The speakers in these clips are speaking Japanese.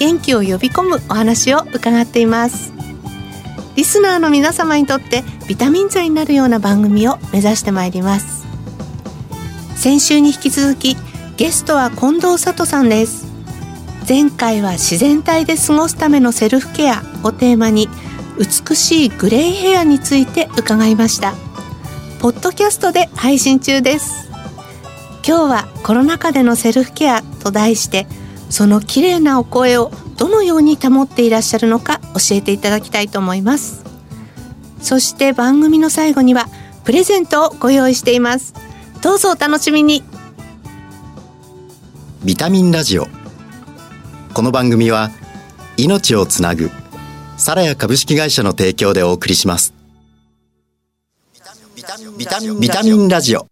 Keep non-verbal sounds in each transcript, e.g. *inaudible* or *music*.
元気を呼び込むお話を伺っています。リスナーの皆様にとってビタミン剤になるような番組を目指してまいります。先週に引き続きゲストは近藤佐人さんです。前回は自然体で過ごすためのセルフケアをテーマに美しいグレイヘアについて伺いました。ポッドキャストで配信中です。今日はコロナ禍でのセルフケアと題してその綺麗なお声をどのように保っていらっしゃるのか教えていただきたいと思います。そして番組の最後にはプレゼントをご用意しています。どうぞお楽しみに。ビタミンラジオ。この番組は命をつなぐサラヤ株式会社の提供でお送りします。ビタミンラジオ。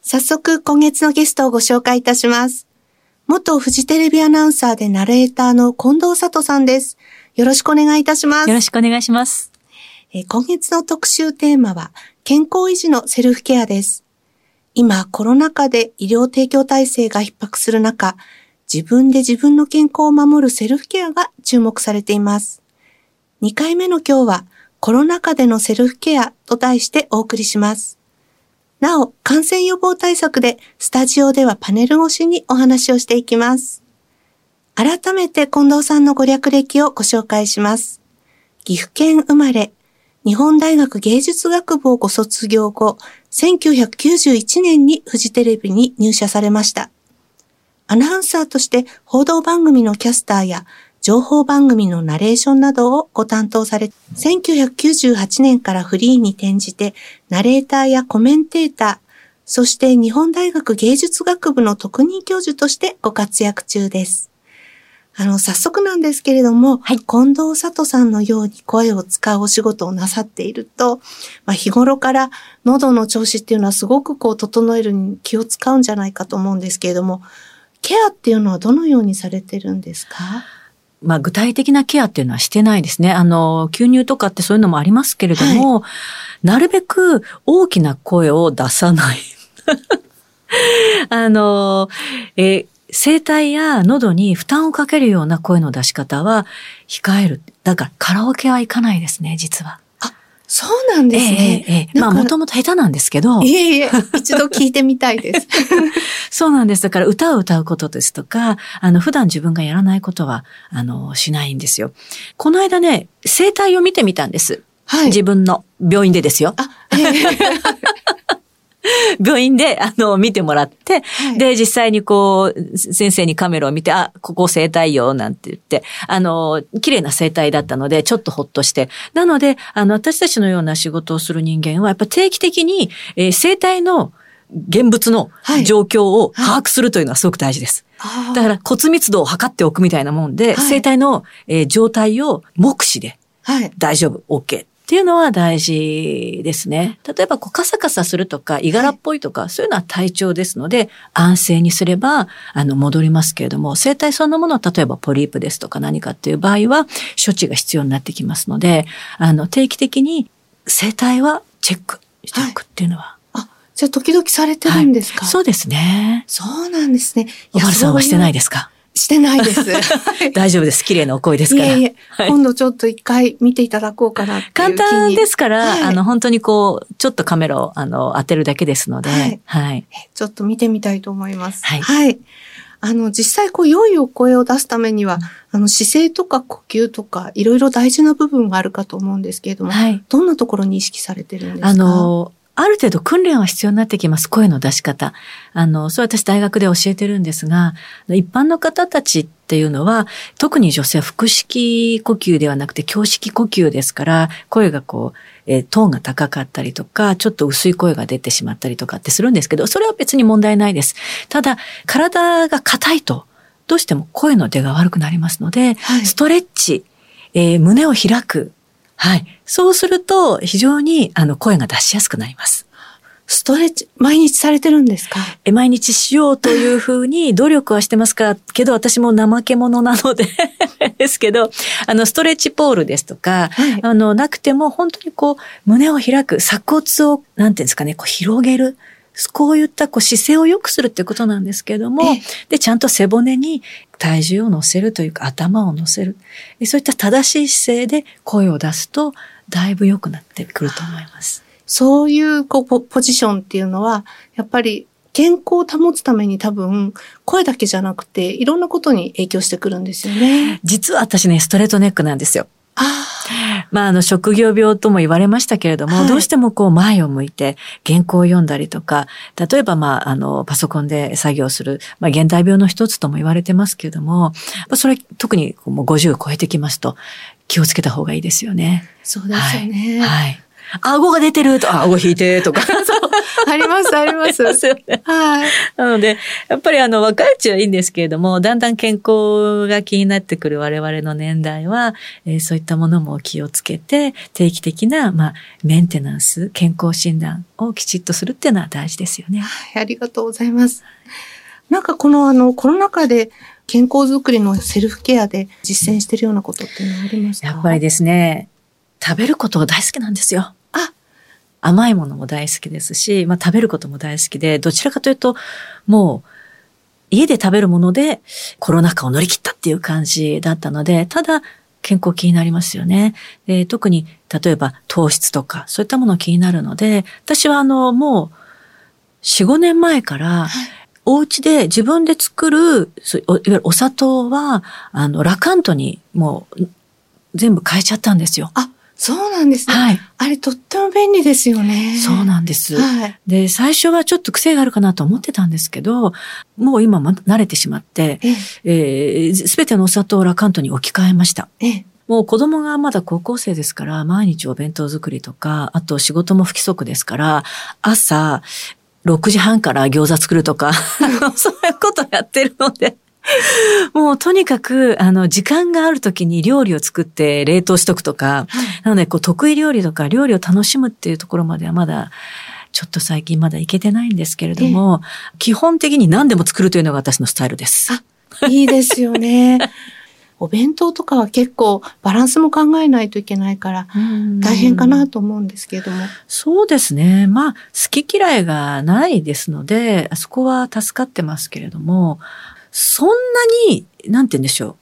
早速今月のゲストをご紹介いたします元フジテレビアナウンサーでナレーターの近藤佐人さんです。よろしくお願いいたします。よろしくお願いします。え今月の特集テーマは、健康維持のセルフケアです。今、コロナ禍で医療提供体制が逼迫する中、自分で自分の健康を守るセルフケアが注目されています。2回目の今日は、コロナ禍でのセルフケアと題してお送りします。なお、感染予防対策でスタジオではパネル越しにお話をしていきます。改めて近藤さんのご略歴をご紹介します。岐阜県生まれ、日本大学芸術学部をご卒業後、1991年にフジテレビに入社されました。アナウンサーとして報道番組のキャスターや情報番組のナレーションなどをご担当され、1998年からフリーに転じて、ナレーターやコメンテーター、そして日本大学芸術学部の特任教授としてご活躍中です。あの、早速なんですけれども、はい、近藤佐人さんのように声を使うお仕事をなさっていると、まあ、日頃から喉の調子っていうのはすごくこう整えるに気を使うんじゃないかと思うんですけれども、ケアっていうのはどのようにされてるんですか？まあ、具体的なケアっていうのはしてないですね。あの、吸入とかってそういうのもありますけれども、はい、なるべく大きな声を出さない。*laughs* あの、え声帯や喉に負担をかけるような声の出し方は控える。だからカラオケは行かないですね、実は。そうなんですね。ええええ、まあもともと下手なんですけど。いえいえ、一度聞いてみたいです。*laughs* そうなんです。だから歌を歌うことですとか、あの普段自分がやらないことは、あの、しないんですよ。この間ね、生態を見てみたんです。はい。自分の病院でですよ。あ、ええ *laughs* 病院で、あの、見てもらって、はい、で、実際にこう、先生にカメラを見て、あ、ここ生体よ、なんて言って、あの、綺麗な生体だったので、ちょっとほっとして。なので、あの、私たちのような仕事をする人間は、やっぱ定期的に、えー、生体の現物の状況を把握するというのはすごく大事です。はい、だから骨密度を測っておくみたいなもんで、はい、生体の、えー、状態を目視で、大丈夫、OK っていうのは大事ですね。例えばこうカサカサするとか、いがらっぽいとか、そういうのは体調ですので、安静にすれば、あの、戻りますけれども、生体そのもの例えばポリープですとか何かっていう場合は、処置が必要になってきますので、あの、定期的に生体はチェックしておくっていうのは、はい、あ、じゃあ時々されてるんですか、はい、そうですね。そうなんですね。小原さんはしてないですか？してないです。*laughs* 大丈夫です。綺麗なお声ですから。いえいえ、はい、今度ちょっと一回見ていただこうかな簡単ですから、はい、あの、本当にこう、ちょっとカメラを、あの、当てるだけですので、はい。はい、ちょっと見てみたいと思います。はい。はい。あの、実際、こう、良いお声を出すためには、あの、姿勢とか呼吸とか、いろいろ大事な部分があるかと思うんですけれども、はい、どんなところに意識されてるんですかあの、ある程度訓練は必要になってきます。声の出し方。あの、それ私大学で教えてるんですが、一般の方たちっていうのは、特に女性は腹式呼吸ではなくて胸式呼吸ですから、声がこう、えー、トーンが高かったりとか、ちょっと薄い声が出てしまったりとかってするんですけど、それは別に問題ないです。ただ、体が硬いと、どうしても声の出が悪くなりますので、はい、ストレッチ、えー、胸を開く。はい。そうすると、非常に、あの、声が出しやすくなります。ストレッチ、毎日されてるんですか？え毎日しようというふうに *laughs* 努力はしてますか？けど私も怠け者なので *laughs* ですけど、あの、ストレッチポールですとか、はい、あの、なくても本当にこう、胸を開く、鎖骨を、なんていうんですかね、こう広げる。こういったこう姿勢を良くするってことなんですけれども、で、ちゃんと背骨に体重を乗せるというか頭を乗せる。そういった正しい姿勢で声を出すと、だいぶ良くなってくると思います。そういうこうポジションっていうのは、やっぱり健康を保つために多分、声だけじゃなくて、いろんなことに影響してくるんですよね。実は私ね、ストレートネックなんですよ。あまあ、あの、職業病とも言われましたけれども、はい、どうしてもこう前を向いて原稿を読んだりとか、例えばまあ、あの、パソコンで作業する、まあ、現代病の一つとも言われてますけれども、それ特にもう50超えてきますと、気をつけた方がいいですよね。そうですよね。はい、はい顎が出てると、顎引いてとか。*laughs* そう。あります、あります。*laughs* ますよね。はい。なので、やっぱりあの、若いうちはいいんですけれども、だんだん健康が気になってくる我々の年代は、えー、そういったものも気をつけて、定期的な、まあ、メンテナンス、健康診断をきちっとするっていうのは大事ですよね。はい、ありがとうございます。なんかこのあの、コロナ禍で、健康づくりのセルフケアで実践してるようなことっていうのはありますか？やっぱりですね、食べることが大好きなんですよ。甘いものも大好きですし、まあ食べることも大好きで、どちらかというと、もう、家で食べるものでコロナ禍を乗り切ったっていう感じだったので、ただ健康気になりますよね。で特に例えば糖質とかそういったもの気になるので、私はあのもう4、5年前から、お家で自分で作る、いわゆるお砂糖は、あの、ラカントにもう全部変えちゃったんですよ。あ、そうなんですね。はい。あれとっても便利ですよね。そうなんです。はい。で、最初はちょっと癖があるかなと思ってたんですけど、もう今慣れてしまって、えす、べ、てのお砂糖をラカントに置き換えました。ええ。もう子供がまだ高校生ですから、毎日お弁当作りとか、あと仕事も不規則ですから、朝、6時半から餃子作るとか、*laughs* そういうことやってるので、*laughs* もうとにかく、あの、時間がある時に料理を作って冷凍しとくとか、はい、なので、こう、得意料理とか料理を楽しむっていうところまではまだ、ちょっと最近まだいけてないんですけれども、基本的に何でも作るというのが私のスタイルです。あ、いいですよね。*laughs* お弁当とかは結構バランスも考えないといけないから大変かなと思うんですけれども。そうですね。まあ、好き嫌いがないですので、そこは助かってますけれども、そんなに、なんて言うんでしょ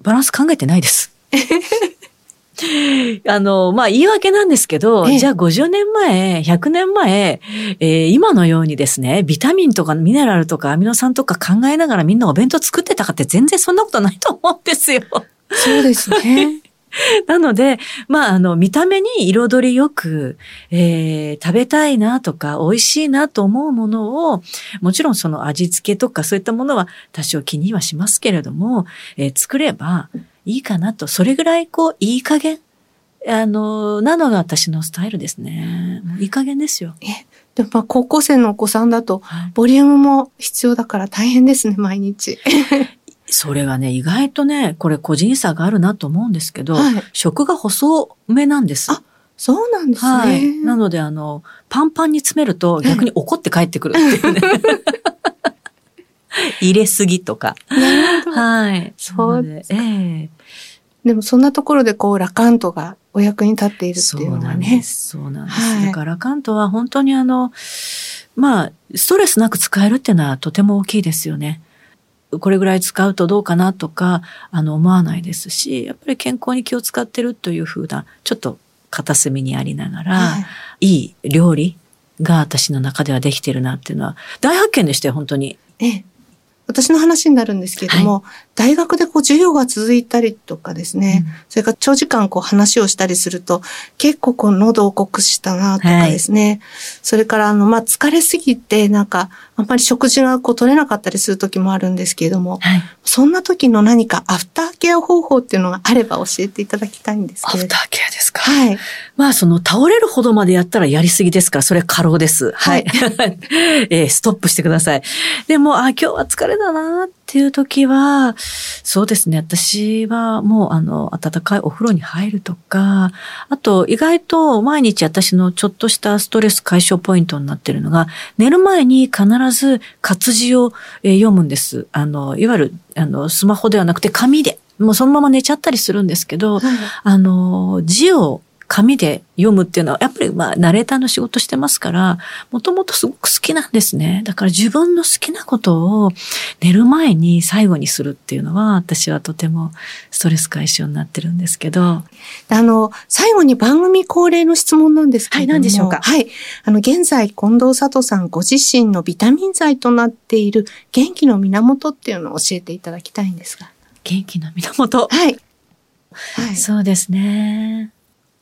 う。バランス考えてないです。*laughs* あの、まあ、言い訳なんですけど、じゃあ50年前、100年前、えー、今のようにですね、ビタミンとかミネラルとかアミノ酸とか考えながらみんなお弁当作ってたかって全然そんなことないと思うんですよ。そうですね。*laughs* なので、まあ、あの、見た目に彩りよく、えー、食べたいなとか、美味しいなと思うものを、もちろんその味付けとかそういったものは多少気にはしますけれども、えー、作ればいいかなと、それぐらいこう、いい加減、あの、なのが私のスタイルですね。いい加減ですよ。え、でもまあ高校生のお子さんだと、ボリュームも必要だから大変ですね、毎日。それがね、意外とね、これ個人差があるなと思うんですけど、はい、食が細めなんです。あ、そうなんですね。はい。なので、あの、パンパンに詰めると逆に怒って帰ってくるっていうね。*laughs* 入れすぎとか。はい。そうです。ええー、でもそんなところでこう、ラカントがお役に立っているっていうのはね。そうなんです。そうなんです。だからラカントは本当にあの、まあ、ストレスなく使えるっていうのはとても大きいですよね。これぐらい使うとどうかなとか、あの、思わないですし、やっぱり健康に気を使ってるというふうな、ちょっと片隅にありながら、はい、いい料理が私の中ではできてるなっていうのは、大発見でしたよ、本当に。ええ。私の話になるんですけれども、はい、大学でこう授業が続いたりとかですね、うん、それから長時間こう話をしたりすると、結構こう喉を酷使したなとかですね、はい、それからあの、まあ、疲れすぎてなんか、あんまり食事がこう取れなかったりする時もあるんですけれども、はい、そんな時の何かアフターケア方法っていうのがあれば教えていただきたいんですけれど。アフターケアですか？はい。まあ、その倒れるほどまでやったらやりすぎですから、それ過労です。はい。*laughs* えーストップしてください。でも、あ、今日は疲れだなっていう時は、そうですね。私はもう、あの、暖かいお風呂に入るとか、あと、意外と毎日私のちょっとしたストレス解消ポイントになってるのが、寝る前に必ず活字をえー読むんです。あの、いわゆる、あの、スマホではなくて紙で。もうそのまま寝ちゃったりするんですけど、はいあの、字を紙で読むっていうのは、やっぱりまあ、ナレーターの仕事してますから、もともとすごく好きなんですね。だから自分の好きなことを寝る前に最後にするっていうのは、私はとてもストレス解消になってるんですけど、あの、最後に番組恒例の質問なんですけれども。はい何でしょうか？はい。あの、現在、近藤佐藤さんご自身のビタミン剤となっている元気の源っていうのを教えていただきたいんですが。元気の源？はい。はい。そうですね。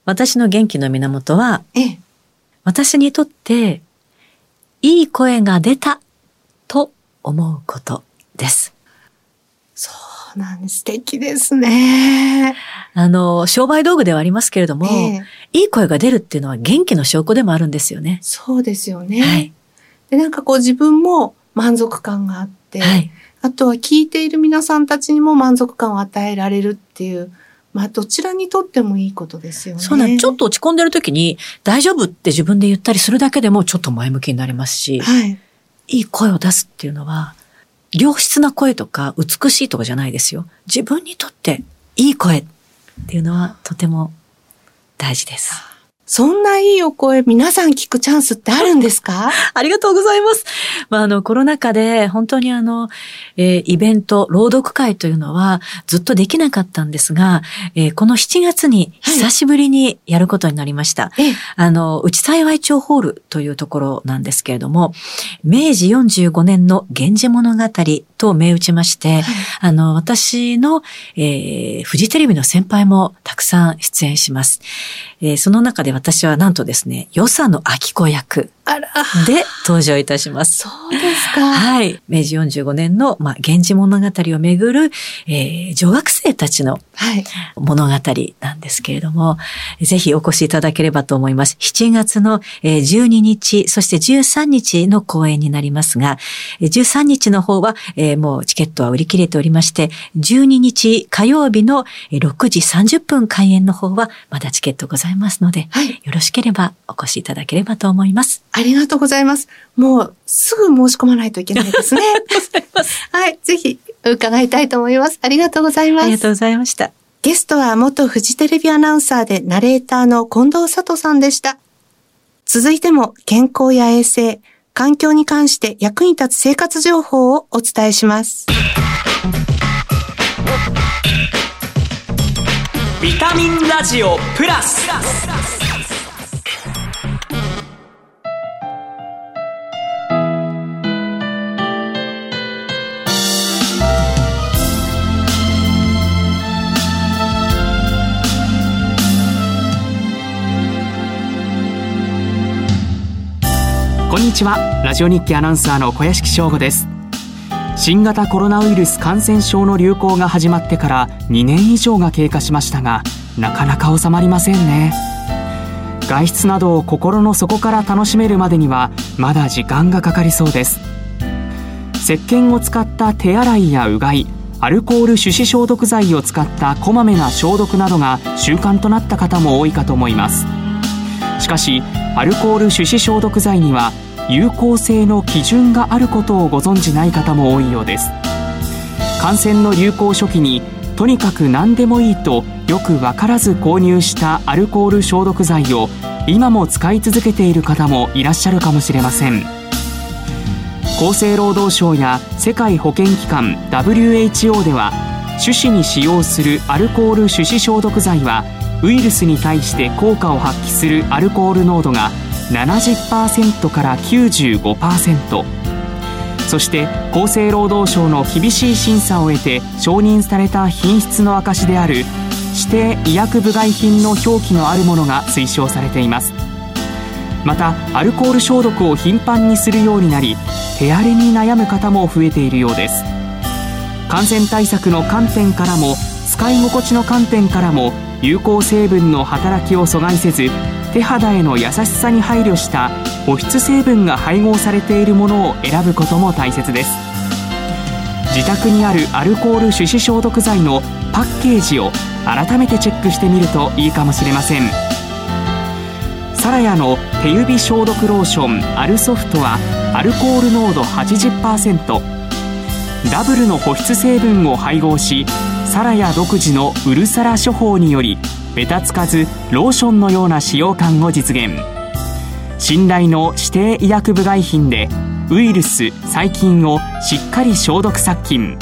私の元気の源は、ええ。私にとって、いい声が出たと思うことです。そうなんです。素敵ですね。あの、商売道具ではありますけれども、ええいい声が出るっていうのは元気の証拠でもあるんですよね。そうですよね。はい。で、なんかこう自分も満足感があって、はい。あとは聞いている皆さんたちにも満足感を与えられるっていう、まあどちらにとってもいいことですよね。そうなん、ちょっと落ち込んでる時に、大丈夫って自分で言ったりするだけでもちょっと前向きになりますし、はい。いい声を出すっていうのは、良質な声とか美しいとかじゃないですよ。自分にとっていい声っていうのはとても大事です。そんないいお声皆さん聞くチャンスってあるんですか？ありがとうございます。まあ、あの、コロナ禍で本当にあの、えーイベント、朗読会というのはずっとできなかったんですが、えーこの7月に久しぶりにやることになりました。ええあの、内幸町ホールというところなんですけれども、明治45年の源氏物語と銘打ちまして、あの、私の、えーフジテレビの先輩もたくさん出演します。えーその中で私はなんとですね、与謝野明子役、で登場いたします。そうですか。はい。明治45年の、まあ、源氏物語をめぐる、えー女学生たちのはい。物語なんですけれども、ぜひお越しいただければと思います。7月のえー12日、そして13日の公演になりますが、えー13日の方は、えーもうチケットは売り切れておりまして、12日火曜日のえー6時30分開演の方はまだチケットございますので、はいよろしければお越しいただければと思います。ありがとうございます。もう、すぐ申し込まないといけないですね。はい。ぜひ、伺いたいと思います。ありがとうございます。ありがとうございました。ゲストは元フジテレビアナウンサーでナレーターの近藤佐藤さんでした。続いても健康や衛生、環境に関して役に立つ生活情報をお伝えします。ビタミンラジオプラスにちは。ラジオ日記アナウンサーの小屋敷翔吾です。新型コロナウイルス感染症の流行が始まってから2年以上が経過しましたがなかなか収まりませんね。外出などを心の底から楽しめるまでにはまだ時間がかかりそうです。石鹸を使った手洗いやうがいアルコール手指消毒剤を使ったこまめな消毒などが習慣となった方も多いかと思います。しかしアルコール手指消毒剤には有効性の基準があることをご存じない方も多いようです。感染の流行初期にとにかく何でもいいとよく分からず購入したアルコール消毒剤を今も使い続けている方もいらっしゃるかもしれません。厚生労働省や世界保健機関 WHO では手指に使用するアルコール手指消毒剤はウイルスに対して効果を発揮するアルコール濃度が70%から95%そして厚生労働省の厳しい審査を得て承認された品質の証である指定医薬部外品の表記のあるものが推奨されています。またアルコール消毒を頻繁にするようになり手荒れに悩む方も増えているようです。感染対策の観点からも使い心地の観点からも有効成分の働きを阻害せず手肌への優しさに配慮した保湿成分が配合されているものを選ぶことも大切です。自宅にあるアルコール手指消毒剤のパッケージを改めてチェックしてみるといいかもしれません。サラヤの手指消毒ローションアルソフトはアルコール濃度80%ダブルの保湿成分を配合しサラヤ独自のウルサラ処方によりベタつかずローションのような使用感を実現。信頼の指定医薬部外品でウイルス細菌をしっかり消毒殺菌。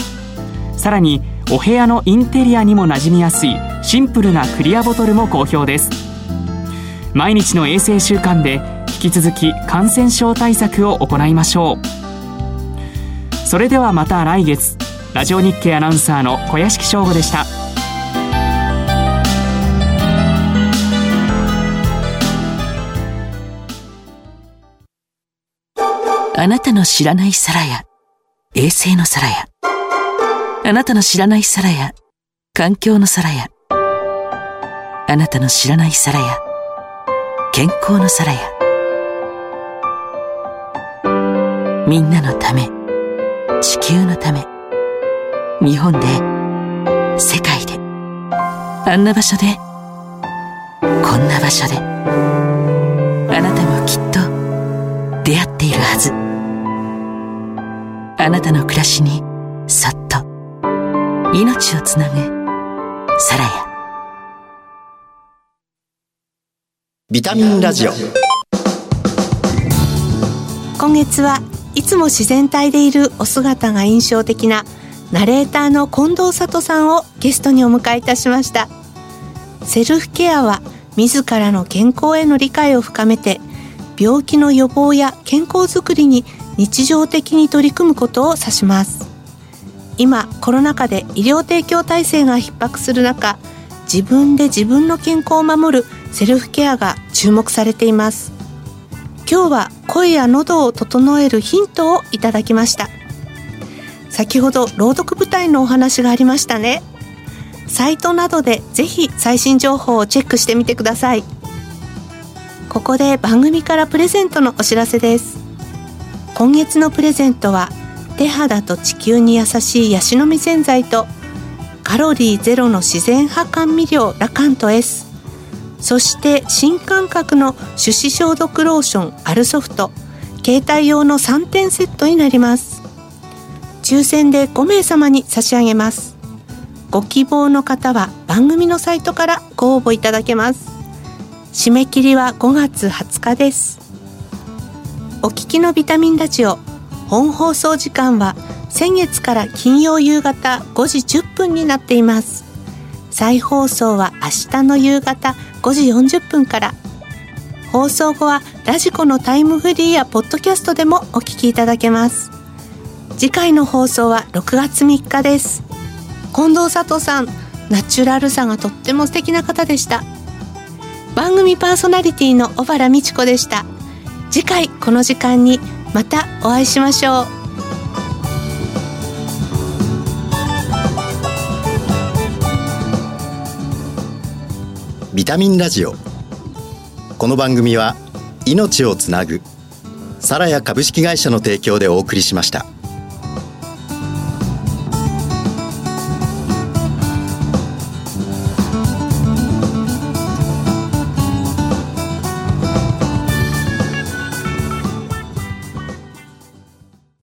さらにお部屋のインテリアにも馴染みやすいシンプルなクリアボトルも好評です。毎日の衛生習慣で引き続き感染症対策を行いましょう。それではまた来月。ラジオ日経アナウンサーの小屋敷翔吾でした。あなたの知らない皿や衛星の皿やあなたの知らない皿や環境の皿やあなたの知らない皿や健康の皿やみんなのため地球のため。日本で世界であんな場所でこんな場所であなたもきっと出会っているはず。あなたの暮らしにそっと命をつなぐサラヤ。ビタミンラジオ。今月はいつも自然体でいるお姿が印象的なナレーターの近藤里さんをゲストにお迎えいたしました。セルフケアは自らの健康への理解を深めて病気の予防や健康づくりに日常的に取り組むことを指します。今コロナ禍で医療提供体制が逼迫する中自分で自分の健康を守るセルフケアが注目されています。今日は声や喉を整えるヒントをいただきました。先ほど朗読舞台のお話がありましたね。サイトなどでぜひ最新情報をチェックしてみてください。ここで番組からプレゼントのお知らせです。今月のプレゼントは手肌と地球に優しいヤシの実洗剤とカロリーゼロの自然派甘味料ラカント S そして新感覚の手指消毒ローションアルソフト。携帯用の3点セットになります。抽選で5名様に差し上げます。ご希望の方は番組のサイトからご応募いただけます。締め切りは5月20日です。お聞きのビタミンラジオ本放送時間は先月から金曜夕方5時10分になっています。再放送は明日の夕方5時40分から。放送後はラジコのタイムフリーやポッドキャストでもお聞きいただけます。次回の放送は6月3日です。近藤佐藤さんナチュラルさがとっても素敵な方でした。番組パーソナリティの小原美智子でした。次回この時間にまたお会いしましょう。ビタミンラジオ。この番組は命をつなぐサラヤ株式会社の提供でお送りしました。